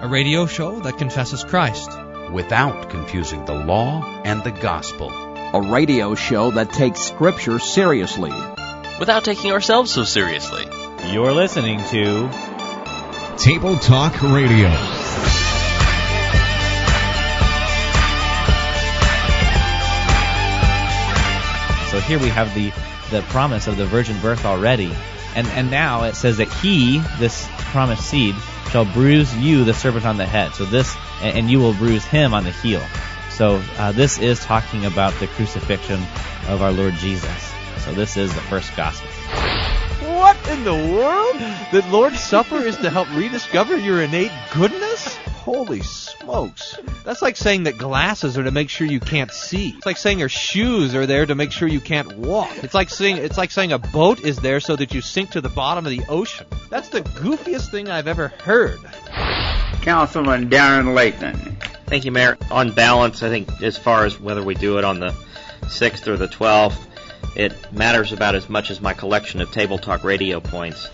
a radio show that confesses Christ without confusing the law and the gospel. A radio show that takes Scripture seriously without taking ourselves so seriously. You're listening to Table Talk Radio. So here we have the the promise of the virgin birth already. And and now it says that he, this promised seed, shall bruise you, the serpent, on the head. So this, and you will bruise him on the heel. So uh, this is talking about the crucifixion of our Lord Jesus. So this is the first gospel. What in the world? The Lord's Supper is to help rediscover your innate goodness? Holy smokes. That's like saying that glasses are to make sure you can't see. It's like saying your shoes are there to make sure you can't walk. It's like saying it's like saying a boat is there so that you sink to the bottom of the ocean. That's the goofiest thing I've ever heard. Councilman Darren Layton. Thank you, Mayor. On balance, I think as far as whether we do it on the 6th or the 12th, it matters about as much as my collection of Table Talk radio points.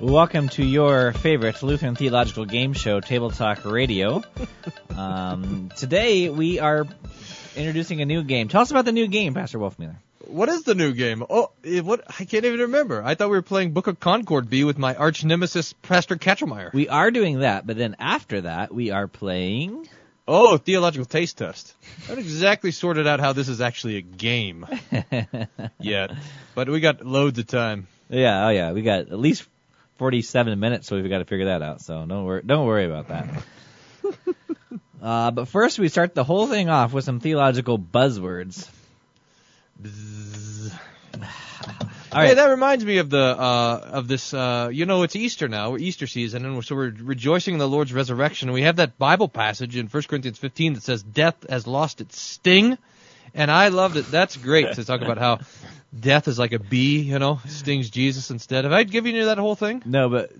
Welcome to your favorite Lutheran theological game show, Table Talk Radio. um, today we are introducing a new game. Tell us about the new game, Pastor Wolfmueller. What is the new game? Oh, what? I can't even remember. I thought we were playing Book of Concord B with my arch nemesis, Pastor Ketchemeyer. We are doing that, but then after that, we are playing. Oh, theological taste test. I haven't exactly sorted out how this is actually a game yet, but we got loads of time. Yeah, oh yeah, we got at least 47 minutes, so we've got to figure that out. So don't worry, don't worry about that. uh, but first, we start the whole thing off with some theological buzzwords. All right. Hey, that reminds me of the uh, of this. Uh, you know, it's Easter now. We're Easter season, and so we're rejoicing in the Lord's resurrection. We have that Bible passage in 1 Corinthians 15 that says, "Death has lost its sting," and I love it. That's great to talk about how death is like a bee, you know, stings Jesus instead. Have I'd given you that whole thing? No, but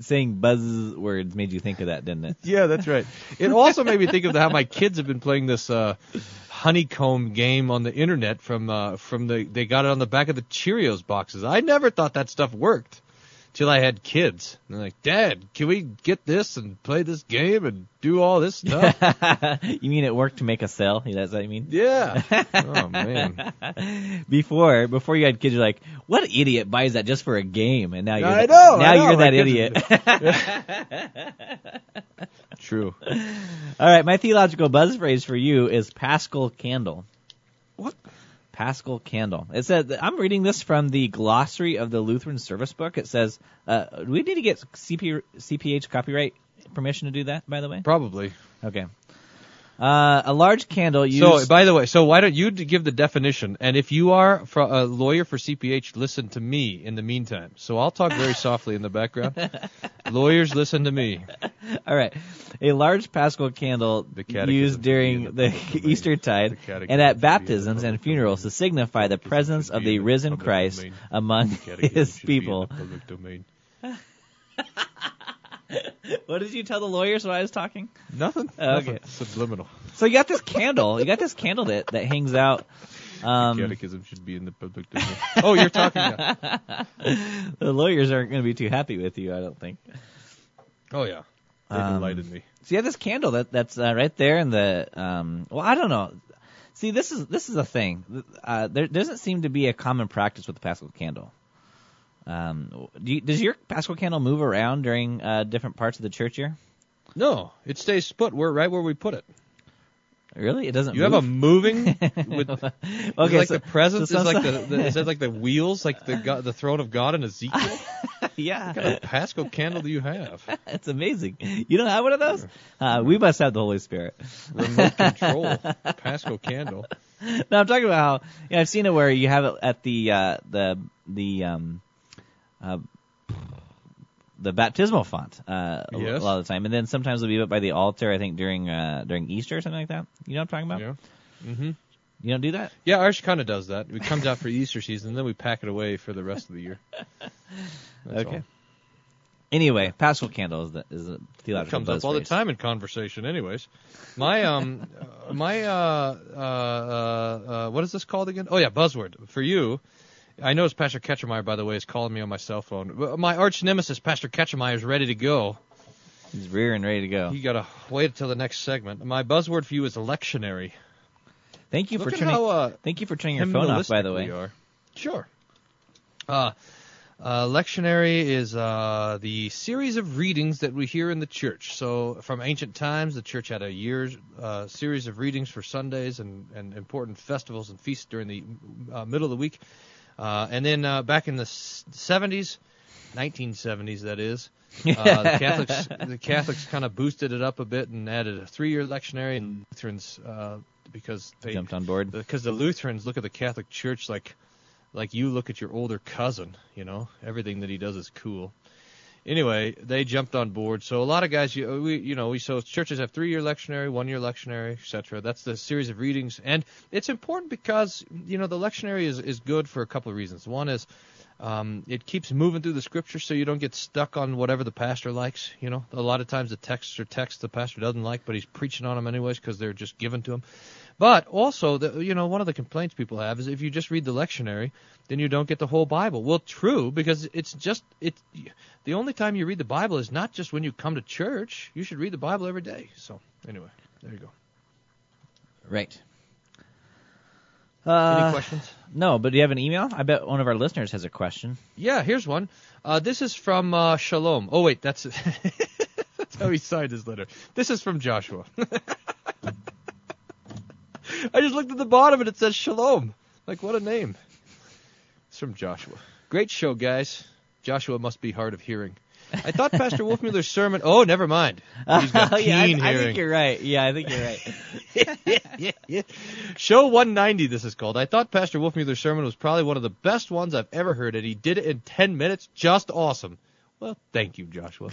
saying buzzwords made you think of that, didn't it? Yeah, that's right. It also made me think of how my kids have been playing this uh, honeycomb game on the internet from uh, from the they got it on the back of the Cheerios boxes. I never thought that stuff worked till I had kids. And they're like, Dad, can we get this and play this game and do all this stuff? you mean it worked to make a sale? That's what you mean? Yeah. oh man. Before before you had kids, you're like, what idiot buys that just for a game? And now you're I know, now I know, you're that idiot. True. All right, my theological buzz phrase for you is Paschal candle. What? Paschal candle. It said I'm reading this from the glossary of the Lutheran Service Book. It says, uh, "Do we need to get CP, CPH copyright permission to do that?" By the way, probably. Okay. Uh, a large candle used. So, by the way, so why don't you give the definition? And if you are a lawyer for CPH, listen to me in the meantime. So I'll talk very softly in the background. Lawyers, listen to me. All right. A large Paschal candle used during the Easter tide and at baptisms and funerals to signify the presence of the risen Christ among his people. what did you tell the lawyers when I was talking? Nothing. Okay. Nothing. Subliminal. So you got this candle. You got this candle that that hangs out. Um, Catechism should be in the public domain. oh, you're talking now. the lawyers aren't going to be too happy with you, I don't think. Oh yeah, they um, delighted me. So you have this candle that that's uh, right there in the. Um, well, I don't know. See, this is this is a thing. Uh, there doesn't seem to be a common practice with the Paschal candle. Um, do you, does your Paschal candle move around during uh, different parts of the church year? No, it stays put where right where we put it. Really, it doesn't. Move. You move? have a moving with okay, like so, the presence so is like the, the is that like the wheels like the God, the throne of God in Ezekiel? yeah. What kind of Paschal candle do you have? it's amazing. You don't have one of those? Uh, we must have the Holy Spirit. Remote control Paschal candle. No, I'm talking about how yeah, I've seen it where you have it at the uh, the the um uh, the baptismal font uh, yes. a lot of the time, and then sometimes it'll be up by the altar. I think during uh, during Easter or something like that. You know what I'm talking about? Yeah. Mhm. You don't do that? Yeah, ours kind of does that. It comes out for Easter season, and then we pack it away for the rest of the year. That's okay. All. Anyway, Paschal candle is, the, is a theological it comes up all phrase. the time in conversation. Anyways, my um, my uh, uh, uh, uh, what is this called again? Oh yeah, buzzword for you. I noticed Pastor Ketchemeyer, by the way, is calling me on my cell phone. My arch nemesis, Pastor Ketchemeyer, is ready to go. He's rearing, ready to go. You gotta wait until the next segment. My buzzword for you is lectionary. Thank you Look for turning. how, uh, thank you for turning your phone off, by the way. are. Sure. Uh, uh, lectionary is uh, the series of readings that we hear in the church. So, from ancient times, the church had a year's uh, series of readings for Sundays and, and important festivals and feasts during the uh, middle of the week. Uh, and then uh, back in the 70s, 1970s, that is, uh, the Catholics the Catholics kind of boosted it up a bit and added a three-year lectionary, and Lutherans uh, because they Jumped on board. because the Lutherans look at the Catholic Church like like you look at your older cousin, you know, everything that he does is cool. Anyway, they jumped on board. So a lot of guys, you, we, you know, we so churches have three-year lectionary, one-year lectionary, etc. That's the series of readings, and it's important because you know the lectionary is is good for a couple of reasons. One is um, it keeps moving through the scripture so you don't get stuck on whatever the pastor likes. You know, a lot of times the texts are texts the pastor doesn't like, but he's preaching on them anyways because they're just given to him. But also, the, you know, one of the complaints people have is if you just read the lectionary, then you don't get the whole Bible. Well, true, because it's just it. The only time you read the Bible is not just when you come to church. You should read the Bible every day. So anyway, there you go. Right. Any Uh, questions? no, but do you have an email? I bet one of our listeners has a question. Yeah, here's one. Uh, this is from uh, Shalom. Oh wait, that's that's how he signed his letter. This is from Joshua. I just looked at the bottom and it says Shalom. Like what a name. It's from Joshua. Great show, guys. Joshua must be hard of hearing. I thought Pastor Wolfmueller's sermon. Oh, never mind. He's got keen yeah, I, I think you're right. Yeah, I think you're right. Yeah, yeah. Show 190, this is called. I thought Pastor Wolfmueller's sermon was probably one of the best ones I've ever heard, and he did it in 10 minutes. Just awesome. Well, thank you, Joshua.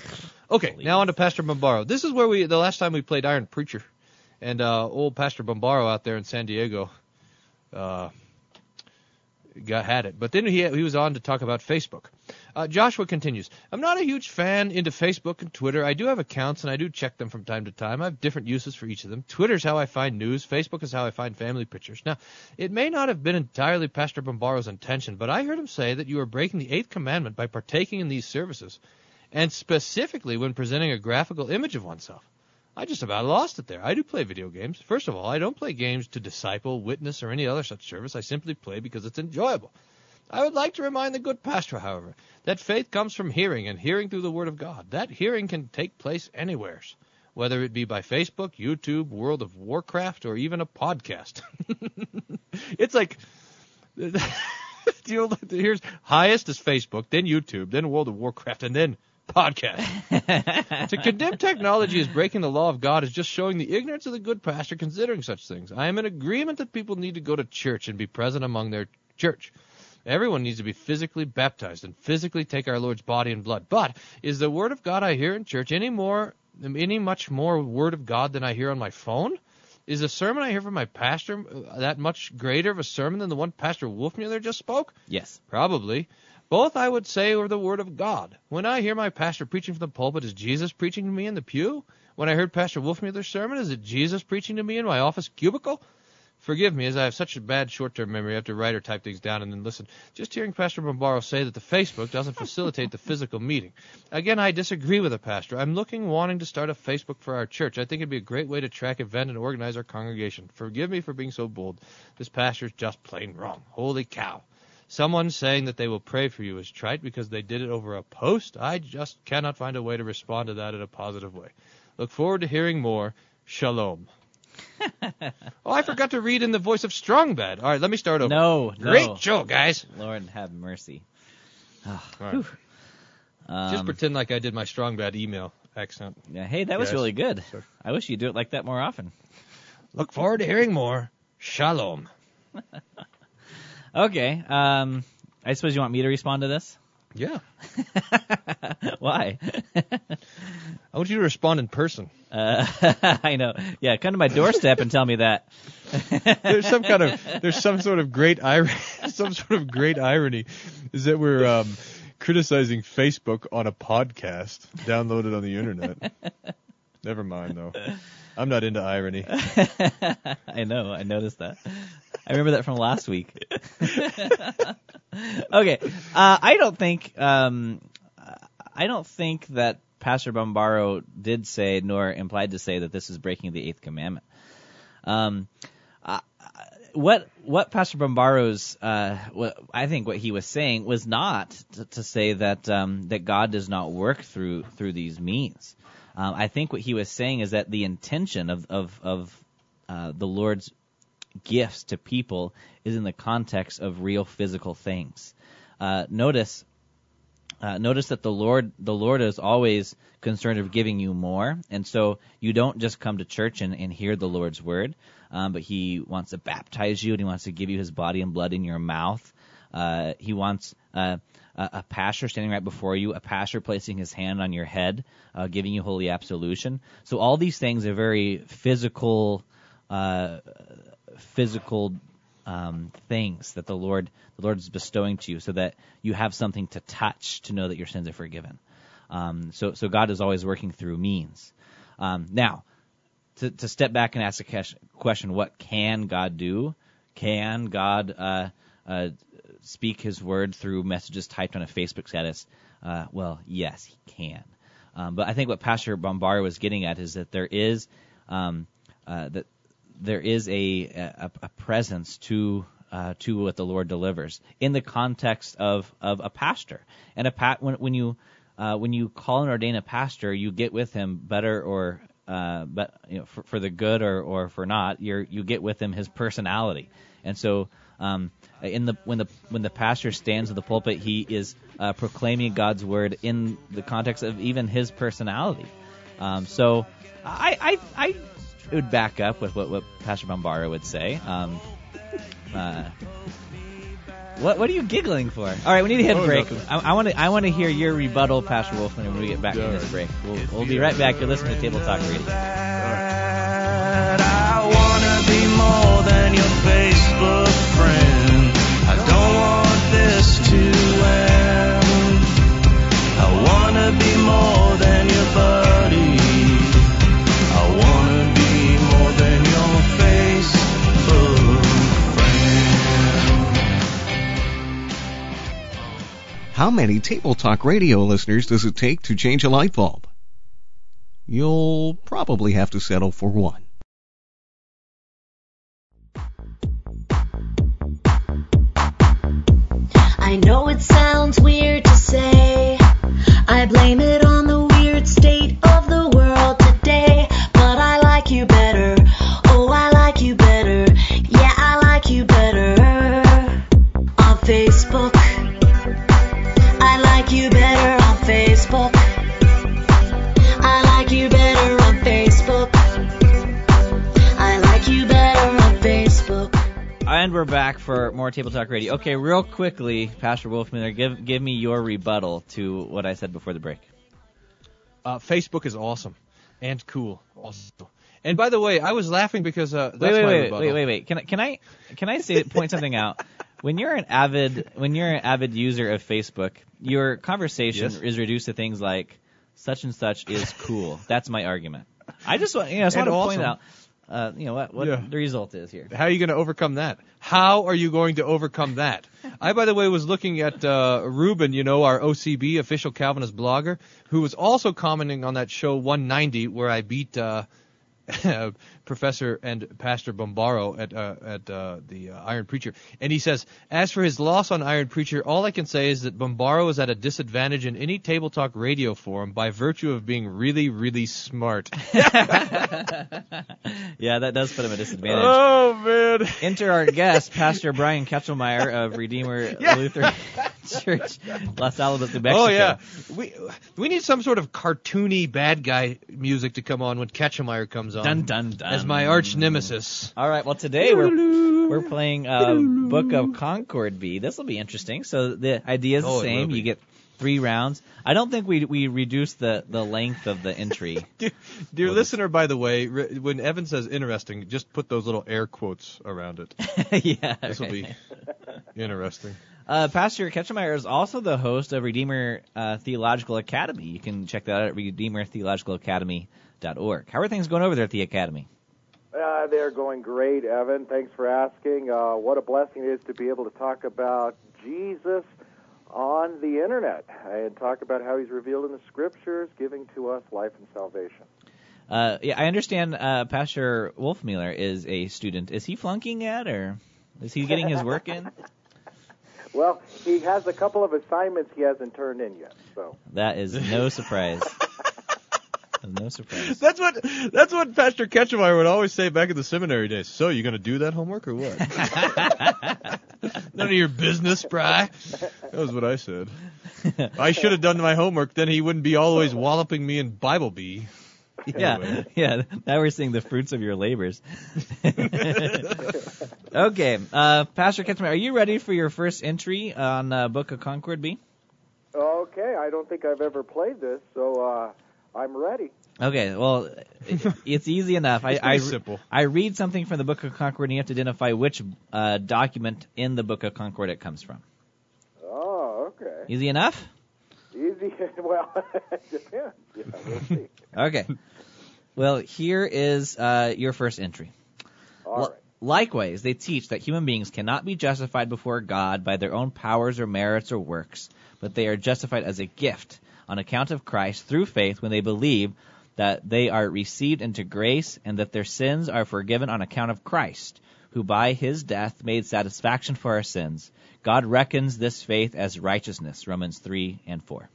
Okay, now on to Pastor Bombaro. This is where we, the last time we played Iron Preacher, and uh, old Pastor Bombaro out there in San Diego uh, got had it. But then he, he was on to talk about Facebook. Uh, Joshua continues, I'm not a huge fan into Facebook and Twitter. I do have accounts and I do check them from time to time. I have different uses for each of them. Twitter's how I find news. Facebook is how I find family pictures. Now, it may not have been entirely Pastor Bombaro's intention, but I heard him say that you are breaking the eighth commandment by partaking in these services, and specifically when presenting a graphical image of oneself. I just about lost it there. I do play video games. First of all, I don't play games to disciple, witness, or any other such service. I simply play because it's enjoyable. I would like to remind the good pastor, however, that faith comes from hearing, and hearing through the Word of God. That hearing can take place anywheres, whether it be by Facebook, YouTube, World of Warcraft, or even a podcast. it's like, here's highest is Facebook, then YouTube, then World of Warcraft, and then podcast. to condemn technology as breaking the law of God is just showing the ignorance of the good pastor considering such things. I am in agreement that people need to go to church and be present among their church. Everyone needs to be physically baptized and physically take our Lord's body and blood. But is the word of God I hear in church any more, any much more word of God than I hear on my phone? Is the sermon I hear from my pastor uh, that much greater of a sermon than the one Pastor Wolfmueller just spoke? yes. Probably. Both, I would say, are the Word of God. When I hear my pastor preaching from the pulpit, is Jesus preaching to me in the pew? When I heard Pastor Wolfmueller's sermon, is it Jesus preaching to me in my office cubicle? Forgive me, as I have such a bad short-term memory, I have to write or type things down and then listen. Just hearing Pastor Bombaro say that the Facebook doesn't facilitate the physical meeting. Again, I disagree with the pastor. I'm looking, wanting to start a Facebook for our church. I think it'd be a great way to track event and organize our congregation. Forgive me for being so bold. This pastor's just plain wrong. Holy cow. Someone saying that they will pray for you is trite because they did it over a post. I just cannot find a way to respond to that in a positive way. Look forward to hearing more. Shalom. oh, I forgot to read in the voice of Strongbad. All right, let me start over. No, Great no. show, guys. Lord have mercy. Right. Um, Just pretend like I did my Strongbad email accent. yeah, hey, that was Yes. really good. Sure. I wish you'd do it like that more often. Look forward to hearing more. Shalom. Okay. Um, I suppose you want me to respond to this? Yeah. Why? I want you to respond in person. Uh, I know. Yeah, come to my doorstep and tell me that. there's some kind of there's some sort of great irony some sort of great irony is that we're um, criticizing Facebook on a podcast downloaded on the internet. Never mind though. I'm not into irony. I know. I noticed that. I remember that from last week. okay. Uh, I don't think. Um, I don't think that Pastor Bombaro did say, nor implied to say, that this is breaking the eighth commandment. Um, uh, what what Pastor Bombaro's uh, what I think what he was saying was not to, to say that um, that God does not work through through these means. Um, I think what he was saying is that the intention of of, of uh, the Lord's gifts to people is in the context of real physical things. Uh, notice uh, notice that the Lord the Lord is always concerned of giving you more, and so you don't just come to church and, and hear the Lord's word, um, but He wants to baptize you and He wants to give you His body and blood in your mouth. Uh, he wants uh, a, pastor standing right before you, a pastor placing his hand on your head, uh, giving you holy absolution. So all these things are very physical, uh, physical um, things that the Lord the Lord is bestowing to you, so that you have something to touch to know that your sins are forgiven. Um, so so God is always working through means. Um, now, to, to step back and ask a question, what can God do? Can God uh, uh, speak His word through messages typed on a Facebook status? Uh, well, yes, He can. Um, but I think what Pastor Bombaro was getting at is that there is um, uh, that there is a, a, a presence to uh, to what the Lord delivers in the context of, of a pastor. And a pa- when, when you uh, when you call and ordain a pastor, you get with him better or uh, but you know for, for the good or, or for not. You you get with him his personality. And so um, in the when the when the pastor stands in the pulpit, he is uh, proclaiming God's word in the context of even his personality. Um, so I, I I would back up with what, what Pastor Bombaro would say. Um, uh, what what are you giggling for? All right, we need to hit a Oh, break. nothing. I want to I want to hear your rebuttal, Pastor Wolfman, when we get back from All this break. We'll, we'll be right back. You're listening to Table Talk Radio. I How many Table Talk Radio listeners does it take to change a light bulb? You'll probably have to settle for one. I know it sounds weird to say. I blame it we're back for more Table Talk Radio. Okay, real quickly, Pastor Wolfman, give give me your rebuttal to what I said before the break. Uh, Facebook is awesome and cool also. And by the way, I was laughing because uh, that's wait, wait, my wait, rebuttal. wait, wait, wait. Can I can I can I say point something out? When you're an avid when you're an avid user of Facebook, your conversation Yes. is reduced to things like such and such is cool. That's my argument. I just want you know, I just want to point awesome. out uh, you know what what Yeah. the result is here. How are you going to overcome that? How are you going to overcome that? I, by the way, was looking at uh, Ruben, you know, our OCB official Calvinist blogger, who was also commenting on that show 190 where I beat uh, Professor and Pastor Bombaro at uh, at uh, the uh, Iron Preacher, and he says, as for his loss on Iron Preacher, all I can say is that Bombaro is at a disadvantage in any table talk radio forum by virtue of being really, really smart. Yeah, that does put him at a disadvantage. Oh man! Enter our guest, Pastor Brian Ketchelmeyer of Redeemer Lutheran Church, Los Alamos, New Mexico. Oh yeah, we we need some sort of cartoony bad guy music to come on when Ketchemeyer comes on. Dun dun dun. As my arch nemesis. All right. Well, today we're we're playing uh, Book of Concord B. This will be interesting. So the idea is the Oh, same. You get three rounds. I don't think we we reduce the the length of the entry. Dear, dear listener, by the way, re- when Evan says interesting, just put those little air quotes around it. yeah. This will be interesting. Uh, Pastor Ketchemeyer is also the host of Redeemer uh, Theological Academy. You can check that out at redeemertheologicalacademy.org. How are things going over there at the academy? Uh, they're going great, Evan. Thanks for asking. Uh, what a blessing it is to be able to talk about Jesus on the internet and talk about how he's revealed in the scriptures, giving to us life and salvation. Uh, yeah, I understand. Uh, Pastor Wolfmueller is a student. Is he flunking yet, or is he getting his work in? Well, he has a couple of assignments he hasn't turned in yet. So That is no surprise. no surprise. That's what that's what Pastor Ketchemeyer would always say back in the seminary days. So you gonna do that homework or what? None of your business, Spry. That was what I said. I should have done my homework. Then he wouldn't be always walloping me in Bible bee. Yeah, Anyway. yeah. Now we're seeing the fruits of your labors. Okay, uh, Pastor Ketchum, are you ready for your first entry on uh, Book of Concord B? okay, I don't think I've ever played this, so uh, I'm ready. Okay, well, it's easy enough. I It's pretty I, simple. I read something from the Book of Concord, and you have to identify which uh, document in the Book of Concord it comes from. Oh, okay. Easy enough? Easy. Well, it depends. Yeah, we'll see. Okay. Well, here is uh, your first entry. All Li- Likewise, they teach that human beings cannot be justified before God by their own powers or merits or works, but they are justified as a gift on account of Christ through faith when they believe that they are received into grace and that their sins are forgiven on account of Christ, who by his death made satisfaction for our sins. God reckons this faith as righteousness, Romans 3 and 4.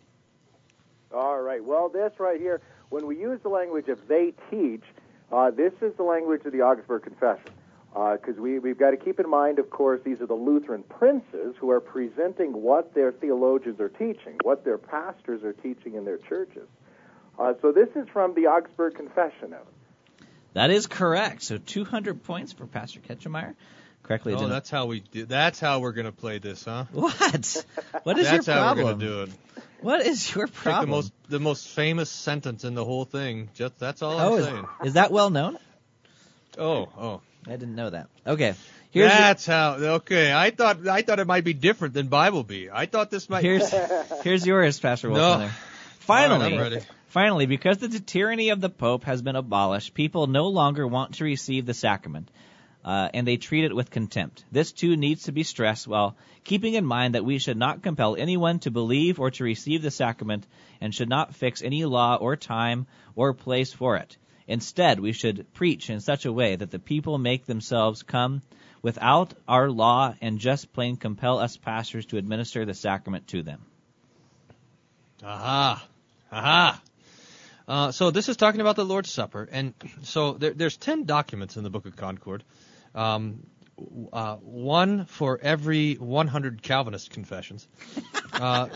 All right. Well, this right here, when we use the language of they teach, uh, this is the language of the Augsburg Confession. Because we, we've got to keep in mind, of course, these are the Lutheran princes who are presenting what their theologians are teaching, what their pastors are teaching in their churches. Uh, so this is from the Augsburg Confession. Evan. That is correct. So 200 points for Pastor Ketchemeyer. Correctly Oh, identified. that's how we do. That's how we're gonna play this, huh? What? What is that's your how we're gonna do it. What is your Take problem? the most the most famous sentence in the whole thing. Just that's all oh, I'm is, saying. is that well known? Oh, oh. I didn't know that. Okay. Here's your- That's how. Okay, I thought I thought it might be different than Bible bee. I thought this might. Here's here's yours, Pastor No. Finally, All right, finally, because the tyranny of the Pope has been abolished, people no longer want to receive the sacrament, uh, and they treat it with contempt. This too needs to be stressed while keeping in mind that we should not compel anyone to believe or to receive the sacrament, and should not fix any law or time or place for it. Instead, we should preach in such a way that the people make themselves come without our law and just plain compel us pastors to administer the sacrament to them. Aha, aha. Uh, so this is talking about the Lord's Supper, and so there, there's ten documents in the Book of Concord. Um, uh, one for every 100 Calvinist confessions. Uh,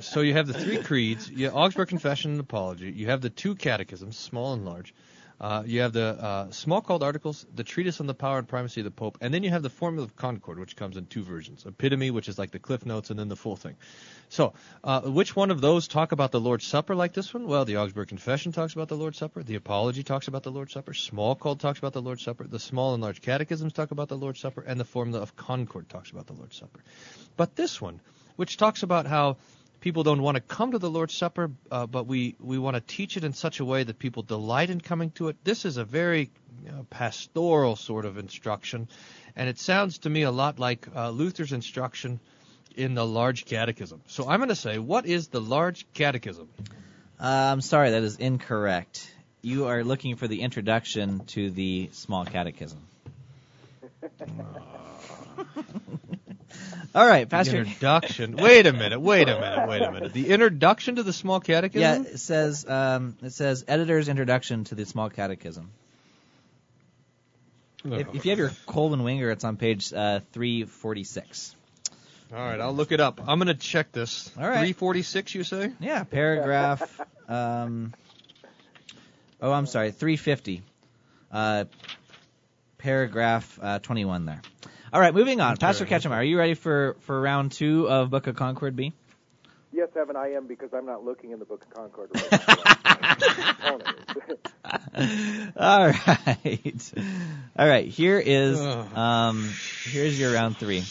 so you have the three creeds, you Augsburg Confession and Apology. You have the two catechisms, small and large. Uh, you have the uh, Smalcald articles, the treatise on the power and primacy of the Pope, and then you have the Formula of Concord, which comes in two versions: Epitome, which is like the Cliff Notes, and then the full thing. So, uh, which one of those talk about the Lord's Supper like this one? Well, the Augsburg Confession talks about the Lord's Supper. The Apology talks about the Lord's Supper. Smalcald talks about the Lord's Supper. The Small and Large Catechisms talk about the Lord's Supper, and the Formula of Concord talks about the Lord's Supper. But this one, which talks about how people don't want to come to the Lord's Supper, uh, but we, we want to teach it in such a way that people delight in coming to it. This is a very you know, pastoral sort of instruction, and it sounds to me a lot like uh, Luther's instruction in the Large Catechism. So I'm going to say, what is the Large Catechism? Uh, I'm sorry, that is incorrect. You are looking for the introduction to the small catechism. All right, The introduction. wait a minute. Wait a minute. Wait a minute. The introduction to the Small Catechism. Yeah, it says um, it says editor's introduction to the small catechism. If, if you have your Kolb-Wengert, it's on page uh, 346. All right, I'll look it up. I'm going to check this. All right. 346, you say? Yeah, paragraph. Um, oh, I'm sorry, 350. Uh, paragraph uh, 21 there. All right, moving on. Pastor Ketchum, are you ready for, for round two of Book of Concord B? Yes, Evan, I am because I'm not looking in the Book of Concord right. All right. All right. Here is um, here's your round three.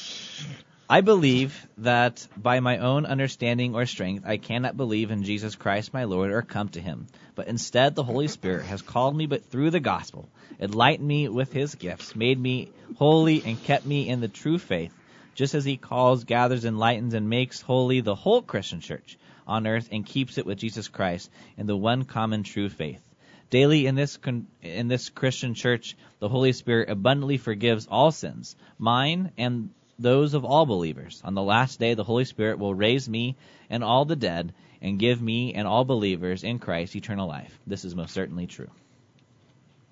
I believe that by my own understanding or strength I cannot believe in Jesus Christ my Lord or come to him, but instead the Holy Spirit has called me but through the gospel, enlightened me with his gifts, made me holy and kept me in the true faith, just as he calls, gathers, enlightens, and makes holy the whole Christian church on earth and keeps it with Jesus Christ in the one common true faith. Daily in this in this Christian church, the Holy Spirit abundantly forgives all sins, mine and those of all believers. On the last day, the Holy Spirit will raise me and all the dead and give me and all believers in Christ eternal life. This is most certainly true.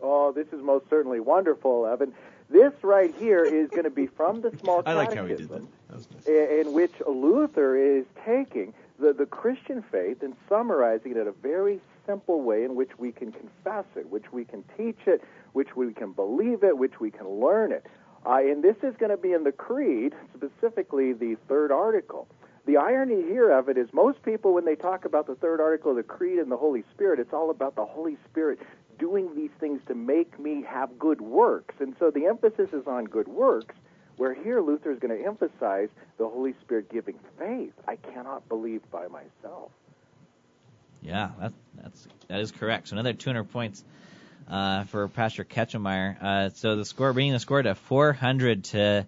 Oh, this is most certainly wonderful, Evan. This right here is going to be from the small I like how he did catechism, that. That was nice. in, in which Luther is taking the, the Christian faith and summarizing it in a very simple way in which we can confess it, which we can teach it, which we can believe it, which we can learn it. Uh, and this is going to be in the Creed, specifically the third article. The irony here of it is most people, when they talk about the third article of the Creed and the Holy Spirit, it's all about the Holy Spirit doing these things to make me have good works. And so the emphasis is on good works, where here Luther is going to emphasize the Holy Spirit giving faith. I cannot believe by myself. Yeah, that, that's that is correct. So another 200 points uh, for Pastor Ketchemeyer. Uh, so the score, bringing the score to 400 to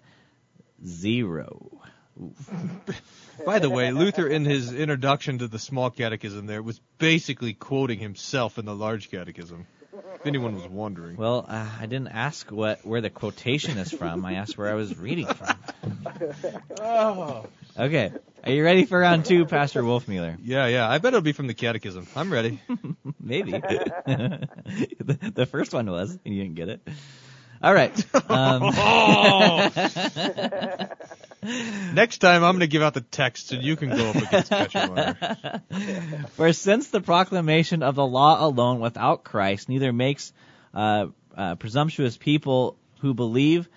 zero. By the way, Luther, in his introduction to the small catechism, there was basically quoting himself in the large catechism. If anyone was wondering. Well, uh, I didn't ask what where the quotation is from. I asked where I was reading from. Oh. Okay, are you ready for round two, Pastor Wolfmueller? Yeah, yeah. I bet it'll be from the catechism. I'm ready. Maybe. the, the first one was, and you didn't get it. All right. Um, Next time, I'm going to give out the text, and you can go up against Ketchemeyer. For since the proclamation of the law alone without Christ neither makes uh, uh, presumptuous people who believe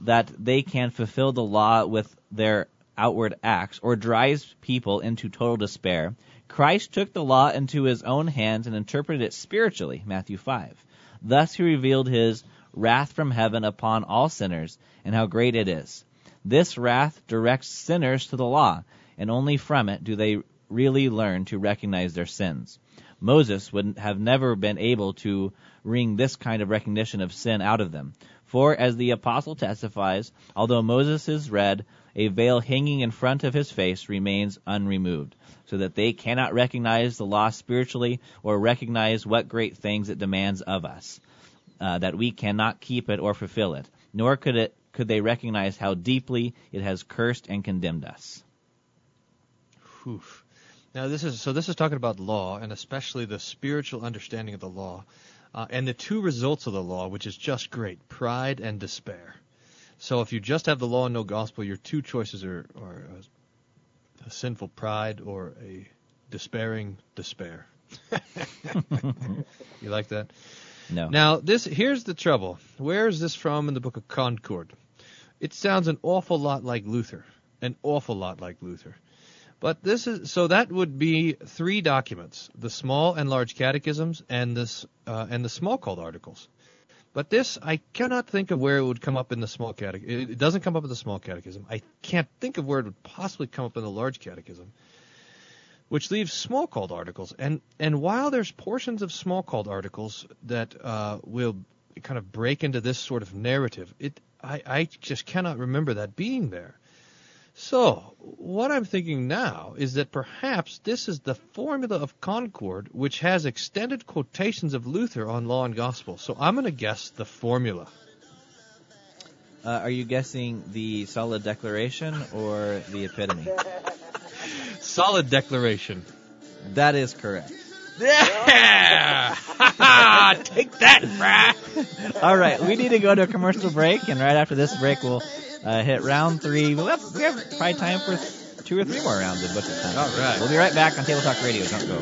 that they can fulfill the law with their outward acts or drives people into total despair, Christ took the law into his own hands and interpreted it spiritually, Matthew 5. Thus he revealed his wrath from heaven upon all sinners and how great it is. This wrath directs sinners to the law, and only from it do they really learn to recognize their sins. Moses would have never been able to wring this kind of recognition of sin out of them. For, as the apostle testifies, although Moses is read, a veil hanging in front of his face remains unremoved, so that they cannot recognize the law spiritually or recognize what great things it demands of us, uh, that we cannot keep it or fulfill it, nor could it could they recognize how deeply it has cursed and condemned us. Whew. Now this is so. This is talking about law, and especially the spiritual understanding of the law, uh, and the two results of the law, which is just great: pride and despair. So if you just have the law and no gospel, your two choices are, are a, a sinful pride or a despairing despair. you like that? No. Now this here's the trouble. Where is this from in the Book of Concord? It sounds an awful lot like Luther, an awful lot like Luther. But this is so that would be three documents: the small and large catechisms, and this uh, and the Smalcald articles. But this, I cannot think of where it would come up in the small catechism. It doesn't come up in the small catechism. I can't think of where it would possibly come up in the large catechism, which leaves Smalcald articles. And and while there's portions of Smalcald articles that uh, will kind of break into this sort of narrative, it I, I just cannot remember that being there. So, what I'm thinking now is that perhaps this is the formula of Concord, which has extended quotations of Luther on law and gospel. So, I'm going to guess the formula. Uh, are you guessing the solid declaration or the epitome? Solid declaration. That is correct. Yeah! Take that, brah! All right, we need to go to a commercial break, and right after this break, we'll uh, hit round three. We have, we have probably time for two or three more rounds of Butcher Time. All right. We'll be right back on Table Talk Radio. Don't go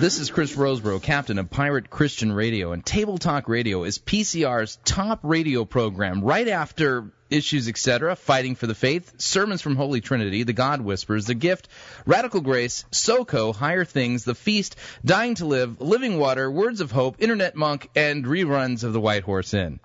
This is Chris Rosebrough, captain of Pirate Christian Radio, and Table Talk Radio is PCR's top radio program right after Issues Etc., Fighting for the Faith, Sermons from Holy Trinity, The God Whispers, The Gift, Radical Grace, SoCo, Higher Things, The Feast, Dying to Live, Living Water, Words of Hope, Internet Monk, and reruns of The White Horse Inn.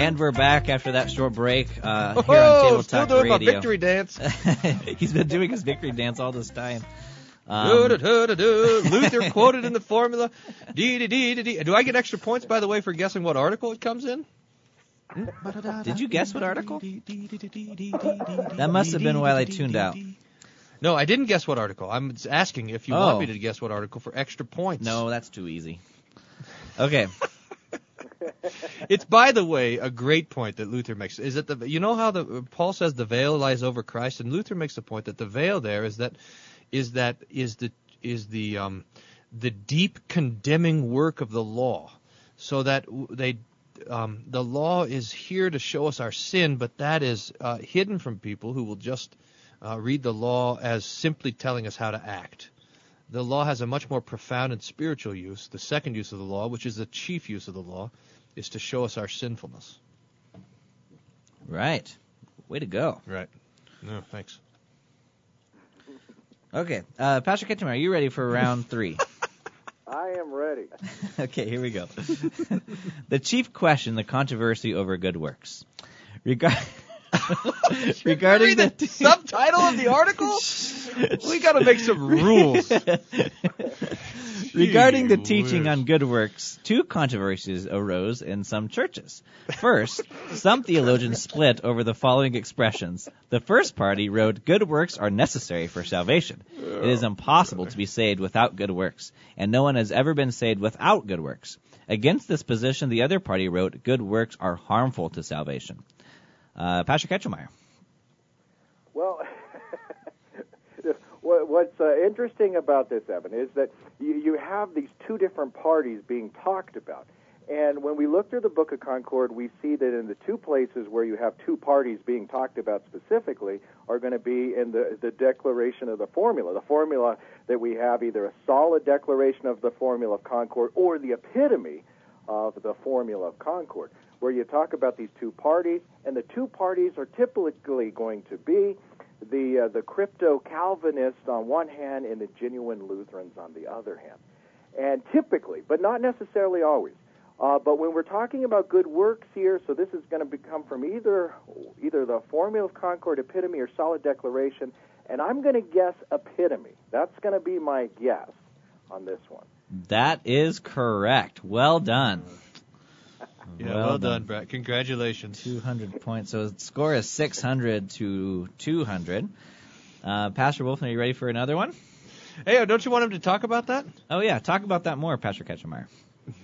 And we're back after that short break uh, here Oh, on Table still Talk doing my victory dance. He's been doing his victory dance all this time. Um. Luther quoted in the formula. Do I get extra points, by the way, for guessing what article it comes in? did you guess what article? That must have been while I tuned out. No, I didn't guess what article. I'm asking if you Oh. want me to guess what article for extra points. No, that's too easy. Okay. It's by the way a great point that Luther makes. Is that the you know how the Paul says the veil lies over Christ, and Luther makes the point that the veil there is that is that is the is the um the deep condemning work of the law, so that they um, the law is here to show us our sin, but that is uh, hidden from people who will just uh, read the law as simply telling us how to act. The law has a much more profound and spiritual use. The second use of the law, which is the chief use of the law, is to show us our sinfulness. Right. Way to go. Right. No, thanks. Okay. Uh, Pastor Ketchum, are you ready for round three? I am ready. okay, here we go. the chief question, the controversy over good works. Regard- regarding Read the subtitle of the article? we got to make some rules. Regarding the teaching on good works, two controversies arose in some churches. First, some theologians split over the following expressions. The first party wrote, Good works are necessary for salvation. It is impossible to be saved without good works, and no one has ever been saved without good works. Against this position, the other party wrote, Good works are harmful to salvation. Uh, Pastor Ketchelmeyer. Well, what's uh, interesting about this, Evan, is that you, you have these two different parties being talked about. And when we look through the Book of Concord, we see that in the two places where you have two parties being talked about specifically are going to be in the, the declaration of the formula. The formula that we have either a solid declaration of the formula of Concord or the epitome of the formula of Concord, where you talk about these two parties, and the two parties are typically going to be the uh, the crypto Calvinists on one hand and the genuine Lutherans on the other hand. And typically, but not necessarily always. Uh, but when we're talking about good works here, so this is going to come from either either the formula of Concord, epitome, or solid declaration, and I'm going to guess epitome. That's going to be my guess on this one. That is correct. Well done. Yeah, well, done, Brett. Congratulations. 200 points. So the score is 600 to 200. Uh, Pastor Wolf, are you ready for another one? Hey, uh, don't you want him to talk about that? Oh, yeah. Talk about that more, Pastor Ketchemeyer.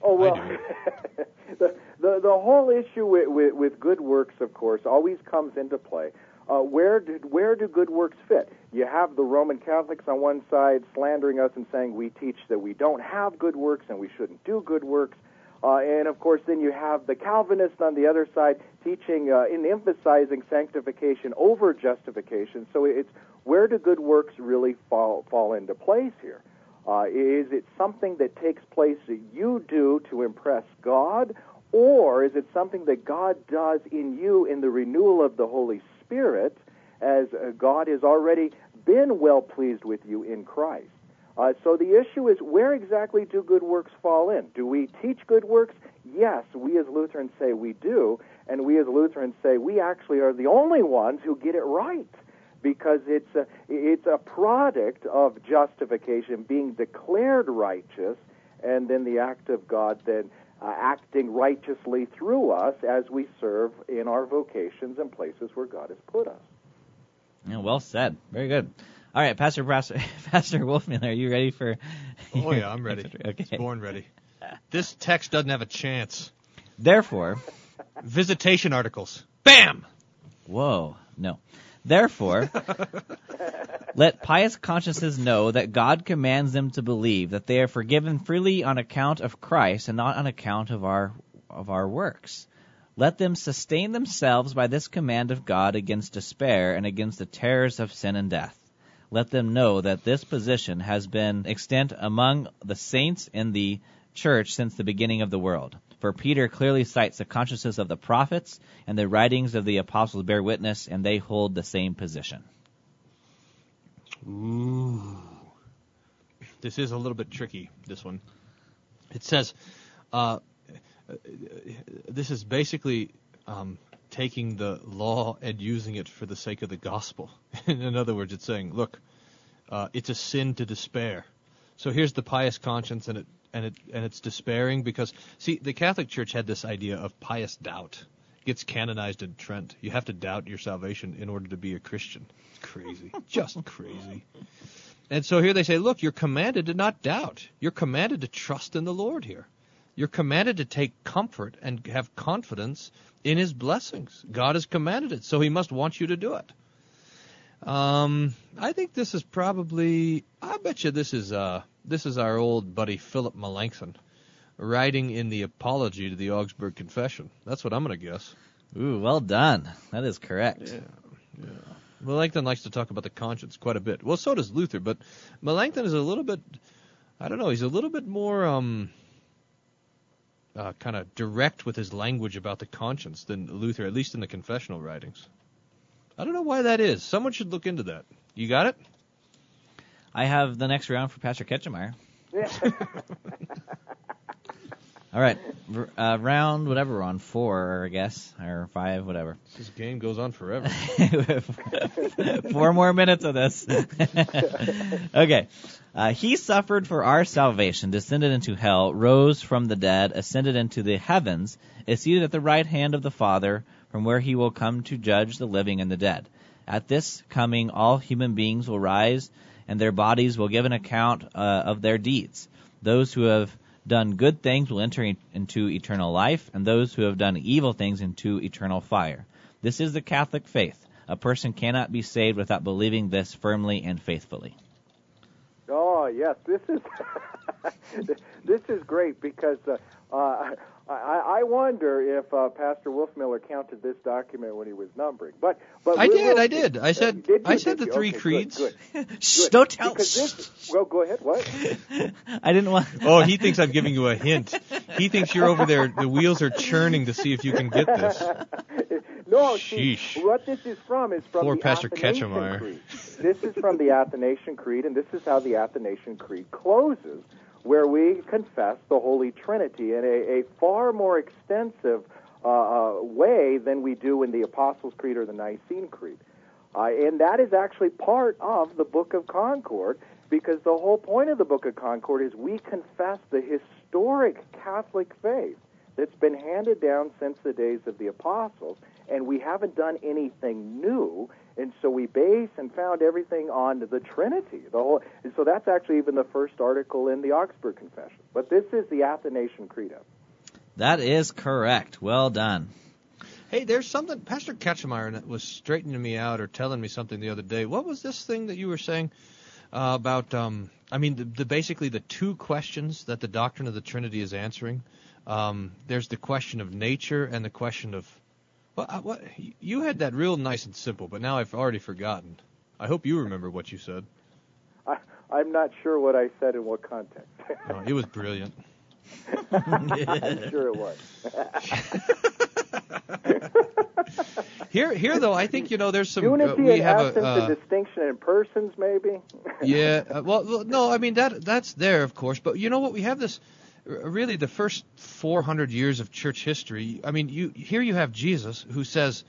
Oh well, the, the the whole issue with, with with good works, of course, always comes into play. Uh, where did where do good works fit? You have the Roman Catholics on one side slandering us and saying we teach that we don't have good works and we shouldn't do good works, uh, and of course then you have the Calvinists on the other side teaching uh, and emphasizing sanctification over justification. So it's where do good works really fall fall into place here? Uh, is it something that takes place that you do to impress God, or is it something that God does in you in the renewal of the Holy Spirit, as uh, God has already been well pleased with you in Christ? Uh, so the issue is where exactly do good works fall in? Do we teach good works? Yes, we as Lutherans say we do, and we as Lutherans say we actually are the only ones who get it right because it's a, it's a product of justification, being declared righteous, and then the act of God then uh, acting righteously through us as we serve in our vocations and places where God has put us. Yeah, well said. Very good. All right, Pastor Pastor, Pastor Wolfmueller, are you ready for? Oh yeah, I'm ready. okay. Born ready. This text doesn't have a chance. Therefore, visitation articles. Bam. Whoa, no. Therefore, let pious consciences know that God commands them to believe that they are forgiven freely on account of Christ and not on account of our of our works. Let them sustain themselves by this command of God against despair and against the terrors of sin and death. Let them know that this position has been extant among the saints in the church since the beginning of the world. For Peter clearly cites the consciousness of the prophets and the writings of the apostles bear witness, and they hold the same position. Ooh. This is a little bit tricky, this one. It says, uh, this is basically um, taking the law and using it for the sake of the gospel. In other words, it's saying, look, uh, it's a sin to despair. So here's the pious conscience, and it and it and it's despairing because see, the Catholic Church had this idea of pious doubt. It gets canonized in Trent. You have to doubt your salvation in order to be a Christian. It's crazy, just crazy. And so here they say, look, you're commanded to not doubt. You're commanded to trust in the Lord here. You're commanded to take comfort and have confidence in His blessings. God has commanded it, so He must want you to do it. Um, I think this is probably. I bet you this is uh this is our old buddy Philip Melanchthon, writing in the Apology to the Augsburg Confession. That's what I'm gonna guess. Ooh, well done. That is correct. Yeah, yeah. Melanchthon likes to talk about the conscience quite a bit. Well, so does Luther, but Melanchthon is a little bit. I don't know. He's a little bit more um. Uh, kind of direct with his language about the conscience than Luther, at least in the confessional writings. I don't know why that is. Someone should look into that. You got it? I have the next round for Pastor Ketchemeyer. All right, uh, round whatever we're on four, I guess, or five, whatever. This game goes on forever. Four more minutes of this. okay. Uh, he suffered for our salvation, descended into hell, rose from the dead, ascended into the heavens, is seated at the right hand of the Father, from where he will come to judge the living and the dead. At this coming, all human beings will rise, and their bodies will give an account uh, of their deeds. Those who have done good things will enter into eternal life, and those who have done evil things into eternal fire. This is the Catholic faith. A person cannot be saved without believing this firmly and faithfully. Oh yes, this is this is great because uh, uh, I, I wonder if uh, Pastor Wolfmueller counted this document when he was numbering. But but I we did, will- I did. I said- Did you? I said Did the you? three Okay, good, creeds. Good, Shh, good. don't tell- Because this, well, go ahead. What? I didn't want. Oh, he thinks I'm giving you a hint. He thinks you're over there. The wheels are churning to see if you can get this. no, see, what this is from is from Poor the Pastor Athanasian Ketchemeyer. Creed. This is from the Athanasian Creed, and this is how the Athanasian Creed closes, where we confess the Holy Trinity in a, a far more extensive uh, uh, way than we do in the Apostles' Creed or the Nicene Creed. Uh, and that is actually part of the Book of Concord, because the whole point of the Book of Concord is we confess the historic Catholic faith that's been handed down since the days of the apostles, and we haven't done anything new. And so we base and found everything on the Trinity. The whole, and so that's actually even the first article in the Augsburg Confession. But this is the Athanasian Credo. That is correct. Well done. Hey, there's something. Pastor Ketchemeyer was straightening me out or telling me something the other day. What was this thing that you were saying uh, about? Um, I mean, the, the basically the two questions that the doctrine of the Trinity is answering. Um, there's the question of nature and the question of. Uh, what you had that real nice and simple, but now I've already forgotten. I hope you remember what you said. I, I'm not sure what I said in what context. Oh, it was brilliant. I'm sure it was. Here, here though, I think you know there's some. uh, Unity we and have absence a. Uh, and distinction in persons, maybe. yeah. Uh, well, well, no, I mean that that's there, of course. But you know what? We have this. R- Really, the first 400 years of church history. I mean, you here you have Jesus who says,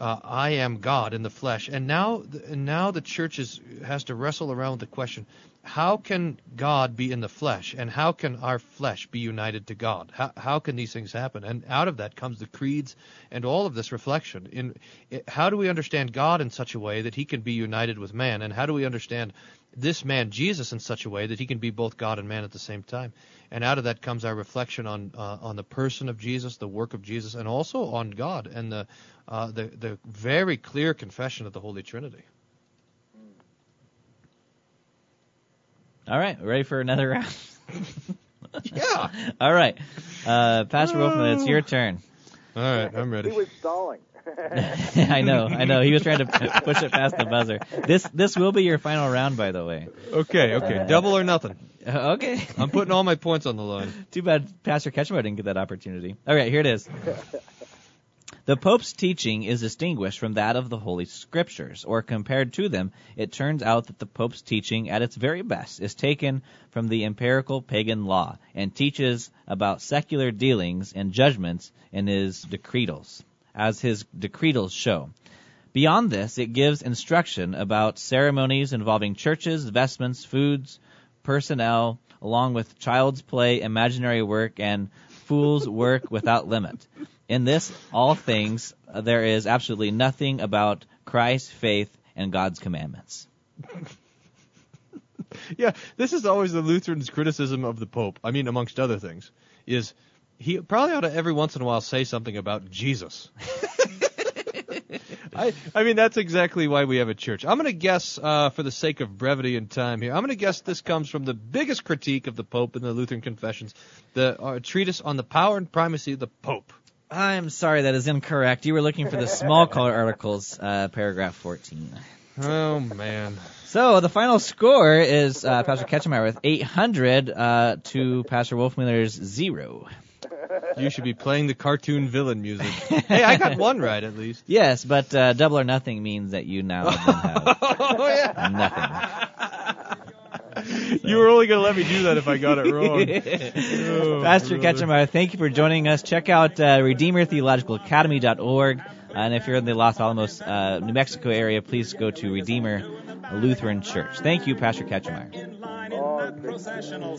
uh, "I am God in the flesh," and now, and now the church is has to wrestle around with the question: How can God be in the flesh, and how can our flesh be united to God? How how can these things happen? And out of that comes the creeds and all of this reflection. In how do we understand God in such a way that He can be united with man, and how do we understand this man Jesus in such a way that he can be both God and man at the same time. And out of that comes our reflection on uh, on the person of Jesus, the work of Jesus, and also on God and the uh, the the very clear confession of the Holy Trinity. All right, ready for another round? yeah. All right, uh, Pastor Wolfman, it's your turn. All right, I'm ready. He was stalling. I know, I know. He was trying to push it past the buzzer. This this will be your final round, by the way. Okay, okay, double or nothing. Uh, okay. I'm putting all my points on the line. Too bad Pastor Ketchum didn't get that opportunity. All right, here it is. The Pope's teaching is distinguished from that of the Holy Scriptures, or compared to them, it turns out that the Pope's teaching, at its very best, is taken from the empirical pagan law and teaches about secular dealings and judgments in his decretals, as his decretals show. Beyond this, it gives instruction about ceremonies involving churches, vestments, foods, personnel, along with child's play, imaginary work, and fool's work without limit. In this, all things, there is absolutely nothing about Christ, faith, and God's commandments. yeah, this is always the Lutherans' criticism of the Pope. I mean, amongst other things, is he probably ought to every once in a while say something about Jesus. I, I mean, that's exactly why we have a church. I'm going to guess, uh, for the sake of brevity and time here, I'm going to guess this comes from the biggest critique of the Pope in the Lutheran Confessions, the uh, treatise on the power and primacy of the Pope. I'm sorry, that is incorrect. You were looking for the Smalcald articles, uh, paragraph 14. Oh, man. So the final score is uh, Pastor Ketchemeyer with 800 uh, to Pastor Wolfmueller's zero. You should be playing the cartoon villain music. hey, I got one right at least. Yes, but uh, double or nothing means that you now have oh, yeah. nothing. You were only going to let me do that if I got it wrong. Oh, Pastor. Ketchemeyer, thank you for joining us. Check out uh, RedeemerTheologicalAcademy.org. And if you're in the Los Alamos, uh, New Mexico area, please go to Redeemer Lutheran Church. Thank you, Pastor Ketchemeyer.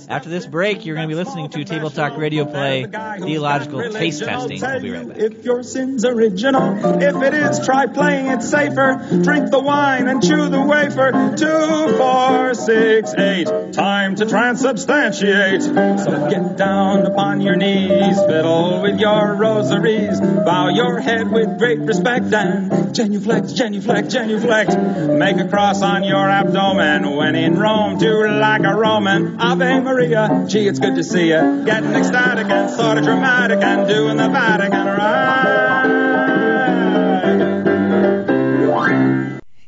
After this break, you're going to be listening to Table Talk Radio play Theological Taste Testing. We'll be right back. If your sin's original, if it is, try playing it safer. Drink the wine and chew the wafer. Two, four, six, eight. Time to transubstantiate. So get down upon your knees, fiddle with your rosaries, bow your head with great respect and genuflect, genuflect, genuflect. Make a cross on your abdomen when in Rome, do like a Ave Maria, gee, it's good to see you. Getting ecstatic and sort of dramatic and doing the Vatican right.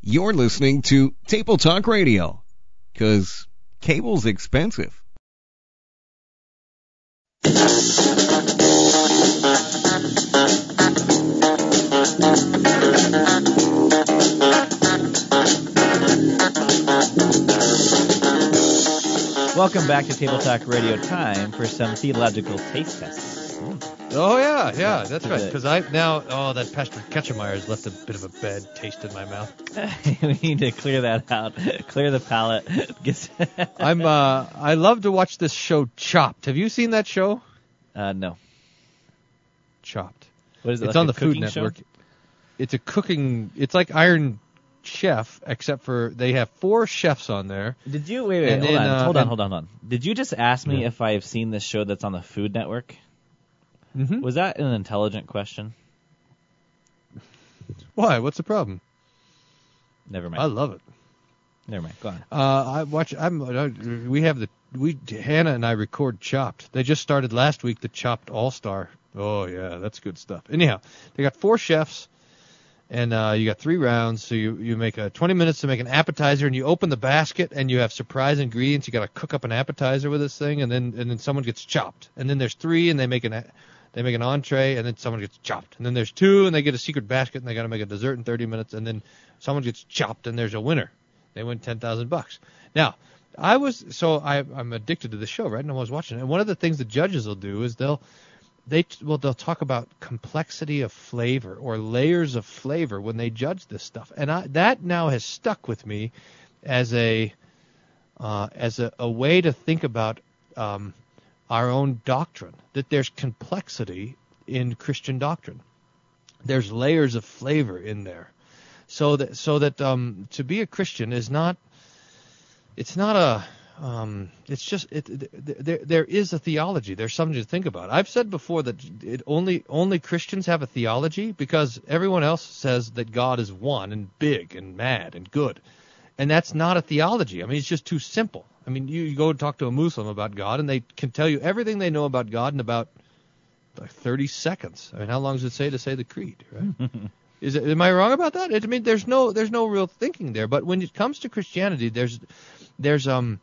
You're listening to Table Talk Radio. Cause cable's expensive. Welcome back to Table Talk Radio time for some theological taste testing. Oh yeah, yeah, that's right. Because I now, oh, that Pastor Ketchemeyer has left a bit of a bad taste in my mouth. we need to clear that out, clear the palate. I'm, uh, I love to watch this show Chopped. Have you seen that show? uh, no. Chopped. What is it? It's like on the Food cooking show? Network. It's a cooking. It's like Iron Chef, except for they have four chefs on there. Did you wait? Wait, hold then, on, uh, hold on, hold on, hold on. Did you just ask me Yeah. if I've seen this show that's on the Food Network? Mm-hmm. Was that an intelligent question? Why? What's the problem? Never mind. I love it. Never mind. Go on. Uh, I watch. I'm. Uh, we have the. We Hannah and I record Chopped. They just started last week. The Chopped All Star. Oh yeah, that's good stuff. Anyhow, they got four chefs, and uh, you got three rounds. So you you make a 20 minutes to make an appetizer, and you open the basket, and you have surprise ingredients. You got to cook up an appetizer with this thing, and then and then someone gets chopped, and then there's three, and they make an. They make an entree, and then someone gets chopped. And then there's two, and they get a secret basket, and they got to make a dessert in 30 minutes, and then someone gets chopped, and there's a winner. They win 10,000 bucks. Now, I was so I, I'm addicted to the show, right? And I was watching, it. and one of the things the judges will do is they'll they well they'll talk about complexity of flavor or layers of flavor when they judge this stuff, and I, that now has stuck with me as a uh, as a, a way to think about um, our own doctrine. That there's complexity in Christian doctrine. There's layers of flavor in there, so that so that um, to be a Christian is not it's not a um, it's just it, it, there there is a theology. There's something to think about. I've said before that it only only Christians have a theology because everyone else says that God is one and big and mad and good, and that's not a theology. I mean, it's just too simple. I mean, you, you go talk to a Muslim about God, and they can tell you everything they know about God in about like 30 seconds. I mean, how long does it say to say the creed, right? Is it, am I wrong about that? It, I mean, there's no there's no real thinking there. But when it comes to Christianity, there's there's um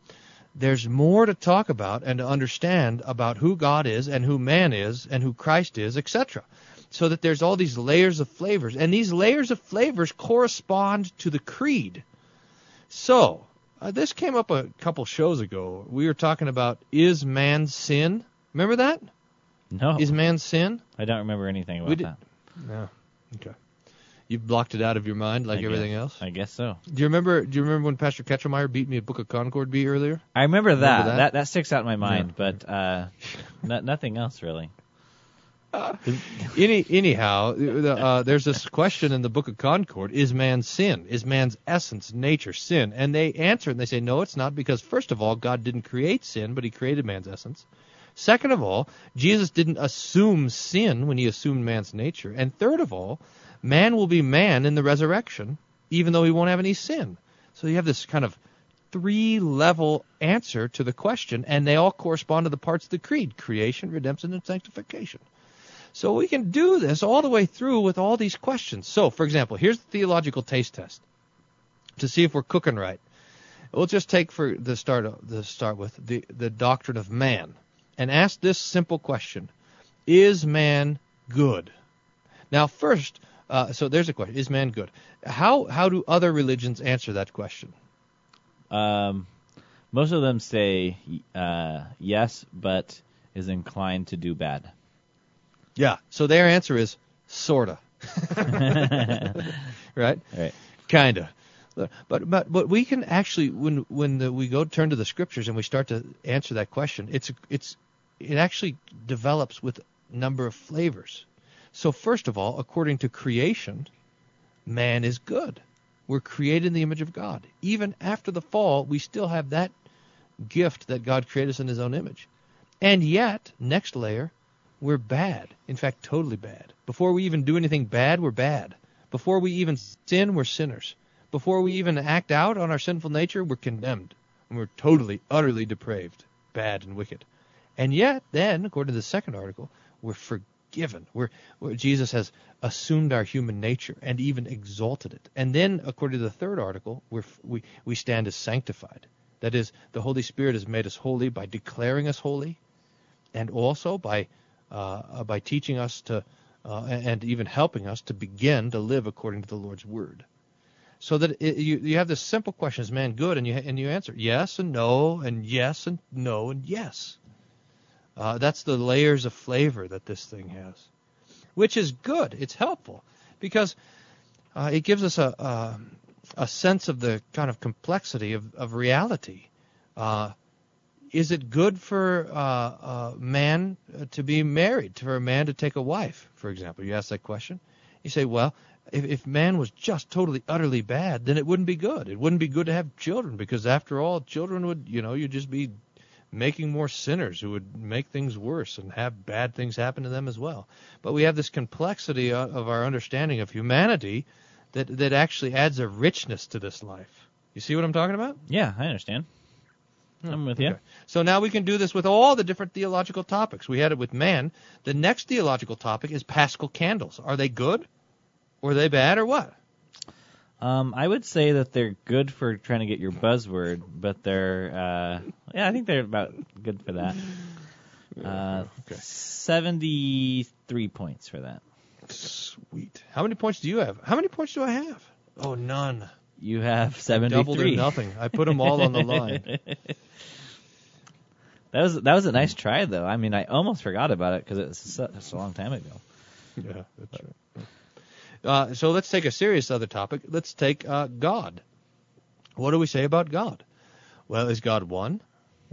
there's more to talk about and to understand about who God is and who man is and who Christ is, etc. so that there's all these layers of flavors, and these layers of flavors correspond to the creed. So, uh, this came up a couple shows ago. We were talking about is man sin? Remember that? No. Is man sin? I don't remember anything about did- that. No. Okay. You've blocked it out of your mind like I everything guess- else. I guess so. Do you remember? Do you remember when Pastor Ketchemeyer beat me at Book of Concord beat earlier? I remember that. Remember that? that? that sticks out in my mind, but uh, no, nothing else really. Any, anyhow, uh, there's this question in the Book of Concord: Is man sin? Is man's essence, nature, sin? And they answer and they say, no, it's not, because first of all, God didn't create sin, but He created man's essence. Second of all, Jesus didn't assume sin when He assumed man's nature. And third of all, man will be man in the resurrection, even though he won't have any sin. So you have this kind of three level answer to the question, and they all correspond to the parts of the creed creation, redemption, and sanctification. So we can do this all the way through with all these questions. So, for example, here's the theological taste test to see if we're cooking right. We'll just take for the start the start with the the doctrine of man and ask this simple question: Is man good? Now, first, uh, so there's a question: Is man good? How how do other religions answer that question? Um, most of them say uh, yes, but is inclined to do bad. Yeah. So their answer is sorta. right? Right. Kinda. But but but we can actually when when the, we go turn to the scriptures and we start to answer that question, it's it's it actually develops with a number of flavors. So first of all, according to creation, man is good. We're created in the image of God. Even after the fall, we still have that gift that God created us in His own image. And yet, next layer, we're bad. In fact, totally bad. Before we even do anything bad, we're bad. Before we even sin, we're sinners. Before we even act out on our sinful nature, we're condemned. And we're totally, utterly depraved, bad, and wicked. And yet, then, according to the second article, we're forgiven. We're, we're, Jesus has assumed our human nature and even exalted it. And then, according to the third article, we, we stand as sanctified. That is, the Holy Spirit has made us holy by declaring us holy and also by uh, by teaching us to uh, and even helping us to begin to live according to the Lord's word. So that it, you you have this simple question: Is man good? And you and you answer yes and no and yes and no and yes. Uh, that's the layers of flavor that this thing has, which is good. It's helpful because uh, it gives us a, a a sense of the kind of complexity of of reality. Uh, is it good for uh, uh, man to be married, for a man to take a wife, for example? You ask that question. You say, well, if, if man was just totally, utterly bad, then it wouldn't be good. It wouldn't be good to have children because, after all, children would, you know, you'd just be making more sinners who would make things worse and have bad things happen to them as well. But we have this complexity of our understanding of humanity that that actually adds a richness to this life. You see what I'm talking about? Yeah, I understand. I'm with you. Okay. So now we can do this with all the different theological topics. We had it with man. The next theological topic is Paschal candles. Are they good? Or are they bad or what? Um, I would say that they're good for trying to get your buzzword, but they're uh, yeah, I think they're about good for that. Uh, Seventy-three points for that. Sweet. How many points do you have? How many points do I have? Oh, none. You have seventy-three. Doubled or nothing. I put them all on the line. That was that was a nice try though. I mean, I almost forgot about it because it was such a long time ago. Yeah, that's right. Uh, so let's take a serious other topic. Let's take uh, God. What do we say about God? Well, is God one?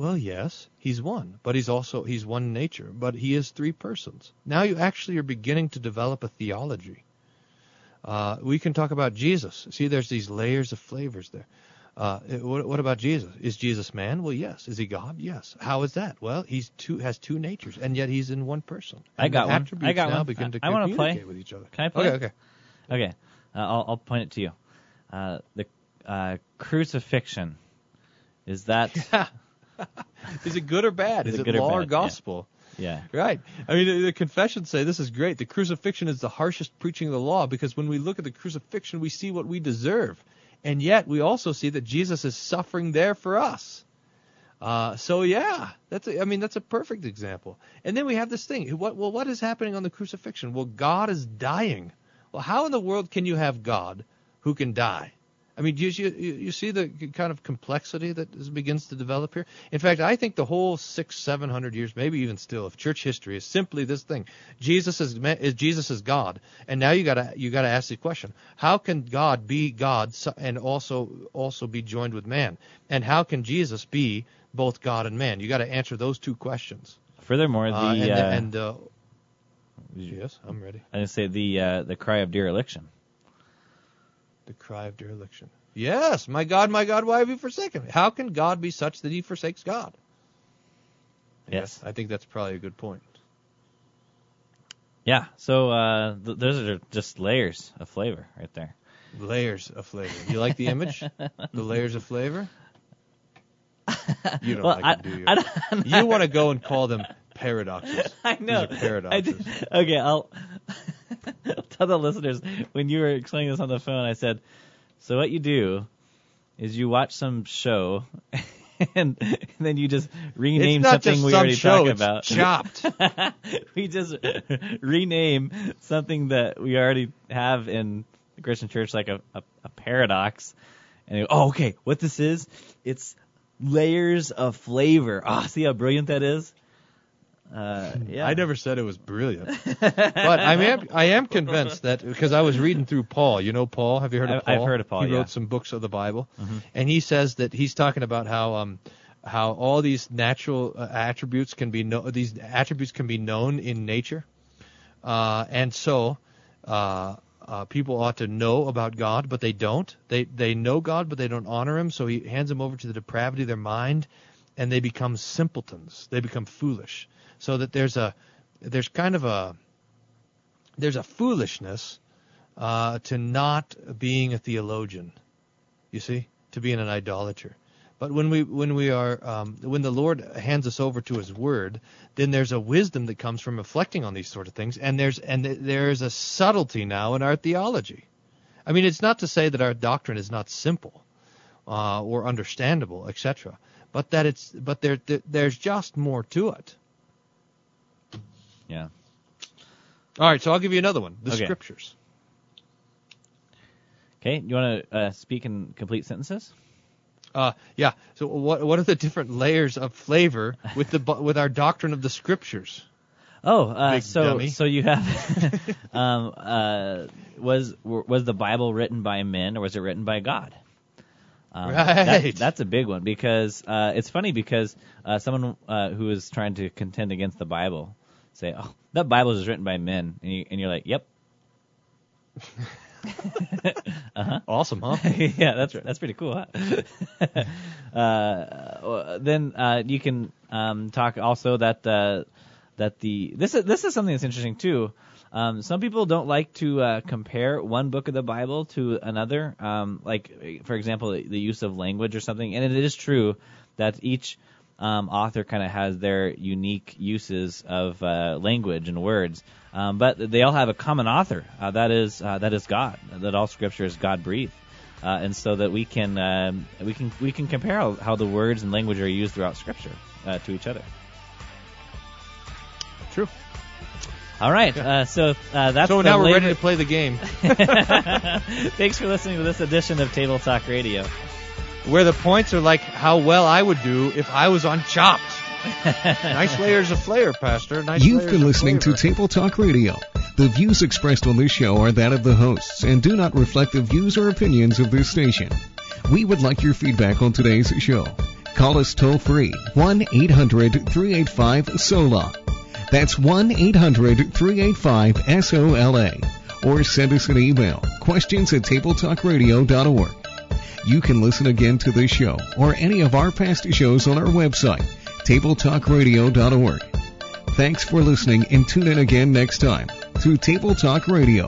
Well, yes, he's one, but he's also he's one nature, but he is three persons. Now you actually are beginning to develop a theology. Uh, we can talk about Jesus. See, there's these layers of flavors there. Uh, what, what about Jesus? Is Jesus man? Well, yes. Is he God? Yes. How is that? Well, he's two has two natures, and yet he's in one person. I got one. I got now one. begin to I, want to play. with each other. Can I play? Okay, okay. Okay. Uh, I'll, I'll point it to you. Uh, the uh, crucifixion. Is that Is it good or bad? Is Is, it it, law or bad? gospel? yeah? Right. I mean, the- the confessions say this is great. The crucifixion is the harshest preaching of the law because when we look at the crucifixion, we see what we deserve. And yet, we also see that Jesus is suffering there for us. Uh, so yeah, that's a, I mean that's a perfect example. And then we have this thing. What well what is happening on the crucifixion? Well, God is dying. Well, how in the world can you have God who can die? I mean, do you, you you see the kind of complexity that is, begins to develop here? In fact, I think the whole six, seven hundred years, maybe even still, of church history is simply this thing: Jesus is, is Jesus is God, and now you gotta you gotta ask the question: How can God be God and also also be joined with man? And how can Jesus be both God and man? You got to answer those two questions. Furthermore, the Uh, and, uh, and uh, yes, I'm ready. I didn't say the uh, the cry of dereliction. The cry of dereliction. Yes, my God, my God, why have you forsaken me? How can God be such that he forsakes God? Yes. I think that's probably a good point. Yeah. So uh, th- those are just layers of flavor right there. Layers of flavor. You like the image? the layers of flavor? You don't Well, like I- do you? I don't- you want to go and call them paradoxes. I know. These are paradoxes. I okay, I'll tell the listeners when you were explaining this on the phone. I said, so what you do is you watch some show. And, then you just rename something we some already show, talked about. Chopped. we just rename something that we already have in the Christian church, like a, a, a paradox. And you go, oh, okay, what this is? It's layers of flavor. Ah, see how brilliant that is? Uh, yeah. I never said it was brilliant, but I am I am convinced that because I was reading through Paul. You know Paul? Have you heard of Paul? I've heard of Paul, He yeah. wrote some books of the Bible, Mhm. and he says that he's talking about how um how all these natural uh, attributes can be no, these attributes can be known in nature, uh, and so. Uh, uh, people ought to know about God, but they don't. They they know God, but they don't honor Him. So He hands them over to the depravity of their mind, and they become simpletons. They become foolish. So that there's a there's kind of a there's a foolishness uh, to not being a theologian. You see, to being an idolater. But when we when we are um, when the Lord hands us over to His Word, then there's a wisdom that comes from reflecting on these sort of things, and there's and there's a subtlety now in our theology. I mean, it's not to say that our doctrine is not simple uh, or understandable, etc. But that it's but there, there there's just more to it. Yeah. All right, so I'll give you another one. The Okay. scriptures. Okay, you want to uh, speak in complete sentences? Uh, yeah. So what what are the different layers of flavor with the with our doctrine of the scriptures? Oh, uh, so dummy. so you have um, uh, was was the Bible written by men or was it written by God? Um, that- Right. that's a big one because uh, it's funny because uh, someone uh, who is trying to contend against the Bible say, "Oh, that Bible is written by men," and, you, and you're like, "Yep." uh-huh. Awesome, huh? yeah, that's that's pretty cool. Huh? uh, then uh, you can um, talk also that uh, that the this is this is something that's interesting too. Um, some people don't like to uh, compare one book of the Bible to another, um, like for example, the use of language or something. And it is true that each um, author kind of has their unique uses of uh, language and words, um, but they all have a common author. Uh, that is uh, that is God. That all Scripture is God breathed, uh, and so that we can um, we can we can compare how, the words and language are used throughout Scripture uh, to each other. True. All right, uh, so uh, that's so now we're labor- ready to play the game. Thanks for listening to this edition of Table Talk Radio. Where the points are like how well I would do if I was on Chopped. nice layers of flair, Pastor. Nice You've been listening flavor. to Table Talk Radio. The views expressed on this show are that of the hosts and do not reflect the views or opinions of this station. We would like your feedback on today's show. Call us toll free 1 800 385 SOLA. That's 1 800 385 SOLA. Or send us an email questions at tabletalkradio.org. You can listen again to this show or any of our past shows on our website, tabletalkradio.org. Thanks for listening and tune in again next time to Table Talk Radio.